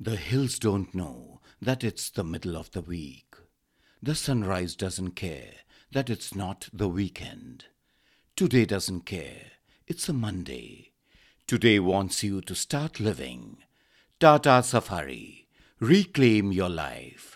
The hills don't know that it's the middle of the week. The sunrise doesn't care that it's not the weekend. Today doesn't care. It's a Monday. Today wants you to start living. Tata Safari. Reclaim your life.